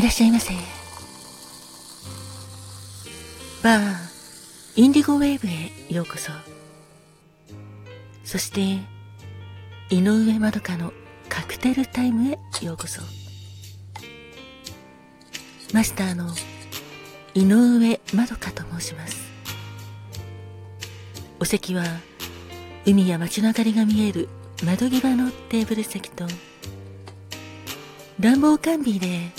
いらっしゃいませ。バー、インディゴウェーブへようこそ。そして、井上まどかのカクテルタイムへようこそ。マスターの井上まどかと申します。お席は海や街の明かりが見える窓際のテーブル席と暖房完備で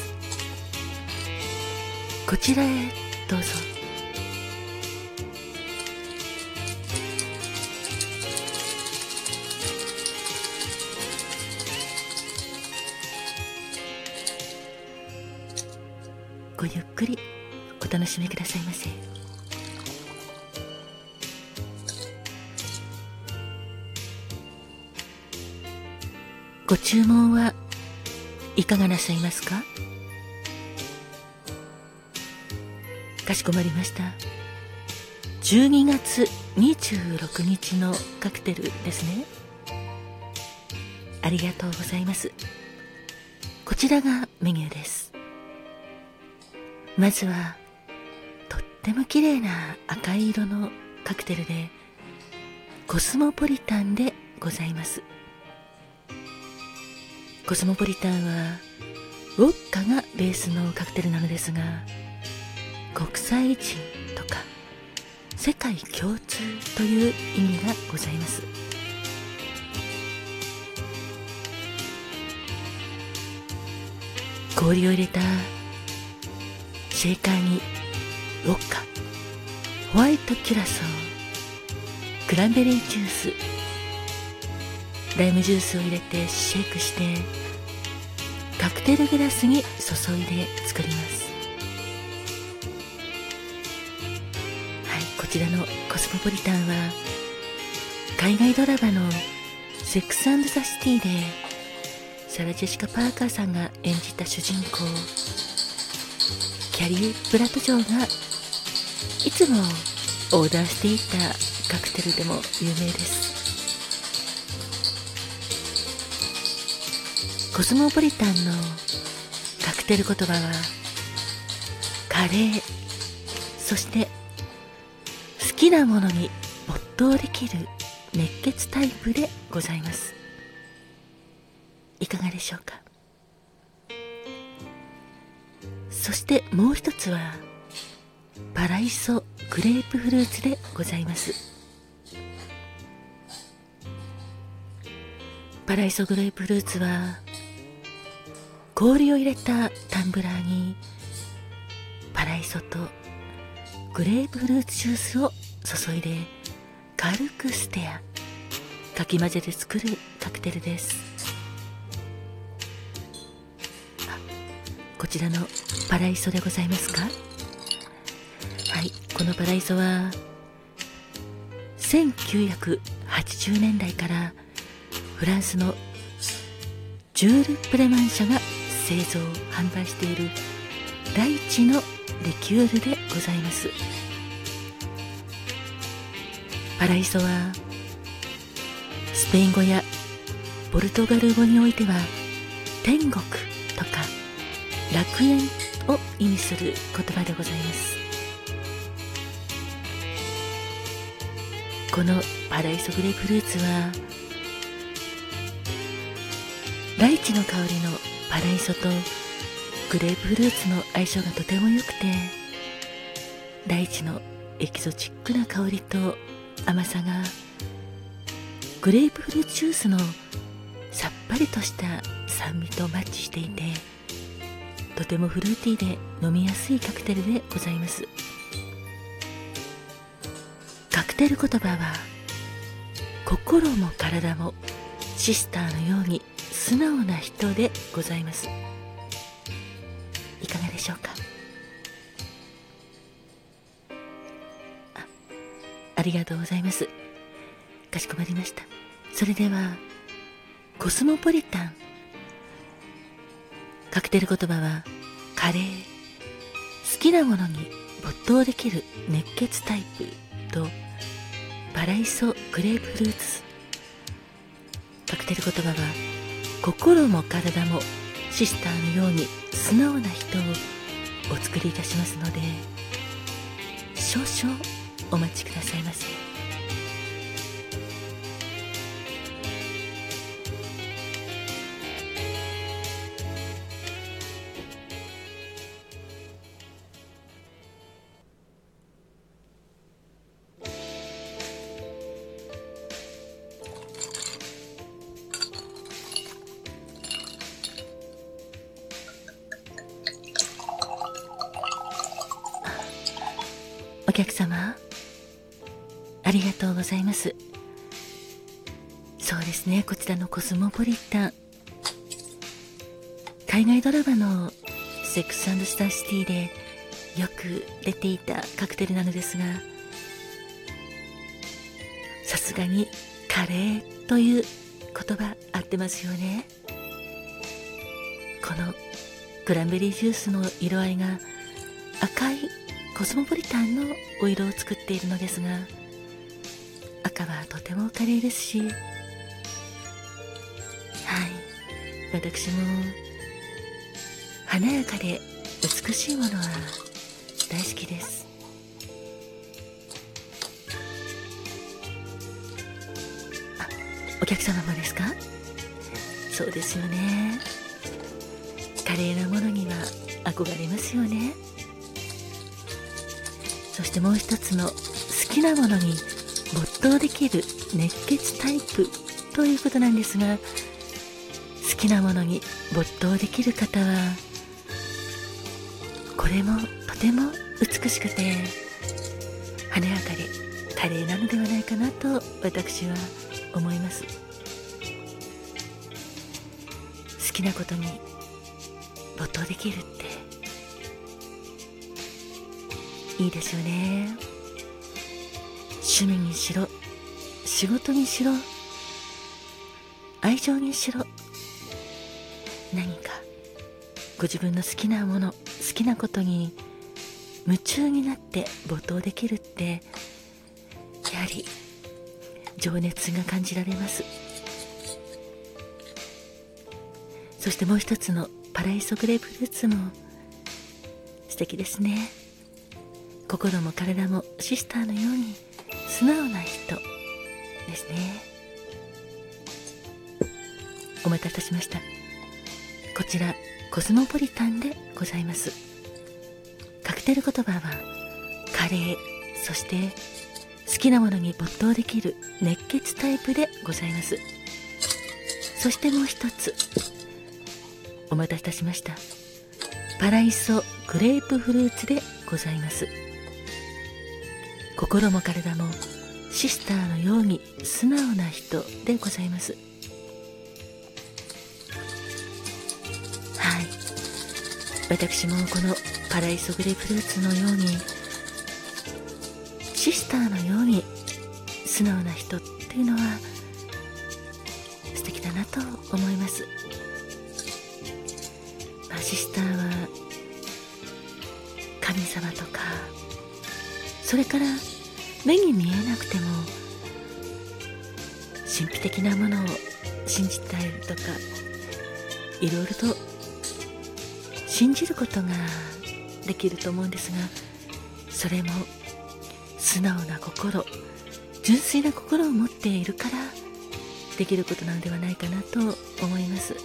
こちらへどうぞ。ごゆっくりお楽しみくださいませ。ご注文はいかがなさいますか？かしこまりました。12月26日のカクテルですね。ありがとうございます。こちらがメニューです。まずはとっても綺麗な赤い色のカクテルでコスモポリタンでございます。コスモポリタンはウォッカがベースのカクテルなのですが国際人とか世界共通という意味がございます。氷を入れたシェーカーにウォッカホワイトキュラソークランベリージュースライムジュースを入れてシェイクしてカクテルグラスに注いで作ります。ちらのコスモポリタンは海外ドラマの「セックスザ・シティ」でサラ・ジェシカ・パーカーさんが演じた主人公キャリー・ブラッド・ジョーがいつもオーダーしていたカクテルでも有名ですコスモポリタンのカクテル言葉はカレーそしてきなものに没頭できる熱血タイプでございます。いかがでしょうか？そしてもう一つはパライソグレープフルーツでございます。パライソグレープフルーツは氷を入れたタンブラーにパライソとグレープフルーツジュースを注いで軽くステア。かき混ぜて作るカクテルです。こちらのパライソでございますか？はいこのパライソは1980年代からフランスのジュール・プレマン社が製造販売しているライチのリキュールでございます。パライソはスペイン語やポルトガル語においては天国とか楽園を意味する言葉でございます。このパライソグレープフルーツはライチの香りのパライソとグレープフルーツの相性がとても良くて大地のエキゾチックな香りと甘さがグレープフルーツジュースのさっぱりとした酸味とマッチしていてとてもフルーティーで飲みやすいカクテルでございます。カクテル言葉は心も体もシスターのように素直な人でございます。ありがとうございます。かしこまりました。それではコスモポリタン。カクテル言葉はカレー。好きなものに没頭できる熱血タイプ。とパライソグレープフルーツ。カクテル言葉は心も体もシスターのように素直な人をお作りいたしますので少々お待ちくださいませ。お客様？ありがとうございます。そうですね。こちらのコスモポリタン。海外ドラマの「セックススターシティ」でよく出ていたカクテルなのですがさすがにカレーという言葉合ってますよね。このクランベリージュースの色合いが赤いコスモポリタンのお色を作っているのですが赤はとてもカレーですし。はい。私も華やかで美しいものは大好きです。あお客様もですか？そうですよね。華麗なものには憧れますよね。そしてもう一つの好きなものに没頭できる熱血タイプということなんですが好きなものに没頭できる方はこれもとても美しくて華やかで華麗なのではないかなと私は思います。好きなことに没頭できるっていいですよね。趣味にしろ仕事にしろ愛情にしろ何かご自分の好きなもの好きなことに夢中になって没頭できるってやはり情熱が感じられます。そしてもう一つのパライソグレープフルーツも素敵ですね。心も体もシスターのように素直な人。ですね。お待たせしました。こちらコスモポリタンでございます。カクテル言葉はカレーそして好きなものに没頭できる熱血タイプでございます。そしてもう一つお待たせいたしました。パライソグレープフルーツでございます。心も体もシスターのように素直な人でございます。はい。私もこのパライソグレフルーツのようにシスターのように素直な人っていうのは素敵だなと思います、まあ、シスターは神様とかそれから目に見えなくても神秘的なものを信じたいとかいろいろと信じることができると思うんですがそれも素直な心純粋な心を持っているからできることなのではないかなと思います。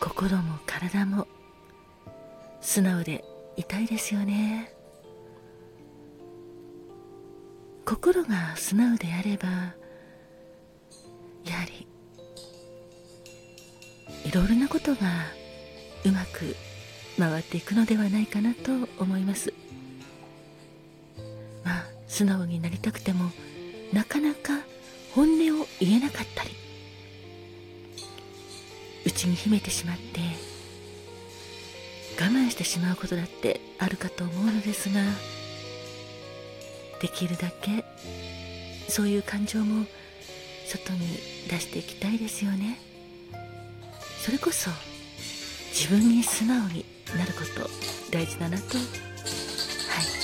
心も体も素直で痛いですよね。心が素直であればやはりいろいろなことがうまく回っていくのではないかなと思います。まあ素直になりたくてもなかなか本音を言えなかったり内に秘めてしまって我慢してしまうことだってあるかと思うのですができるだけそういう感情も外に出していきたいですよね。それこそ自分に素直になること大事だなとはい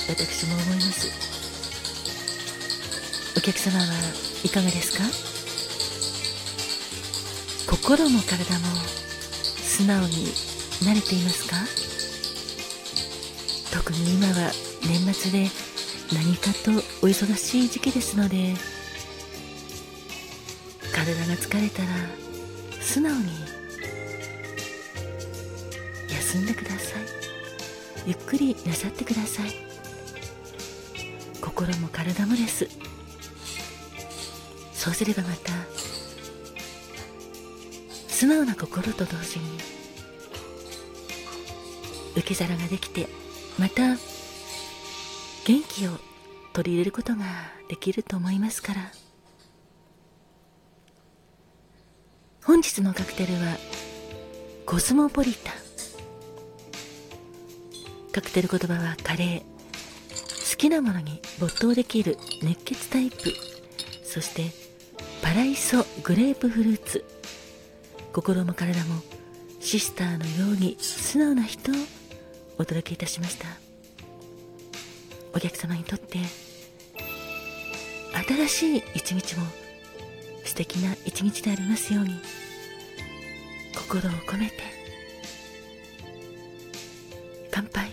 私も思います。お客様はいかがですか？心も体も素直に慣れていますか？特に今は年末で何かとお忙しい時期ですので体が疲れたら素直に休んでください。ゆっくりなさってください。心も体もです。そうすればまた素直な心と同時に受け皿ができてまた元気を取り入れることができると思いますから。本日のカクテルはコスモポリタン。カクテル言葉はカレー。好きなものに没頭できる熱血タイプ。そしてパライソグレープフルーツ。心も体もシスターのように素直な人をお届けいたしました。お客様にとって新しい一日も素敵な一日でありますように心を込めて乾杯。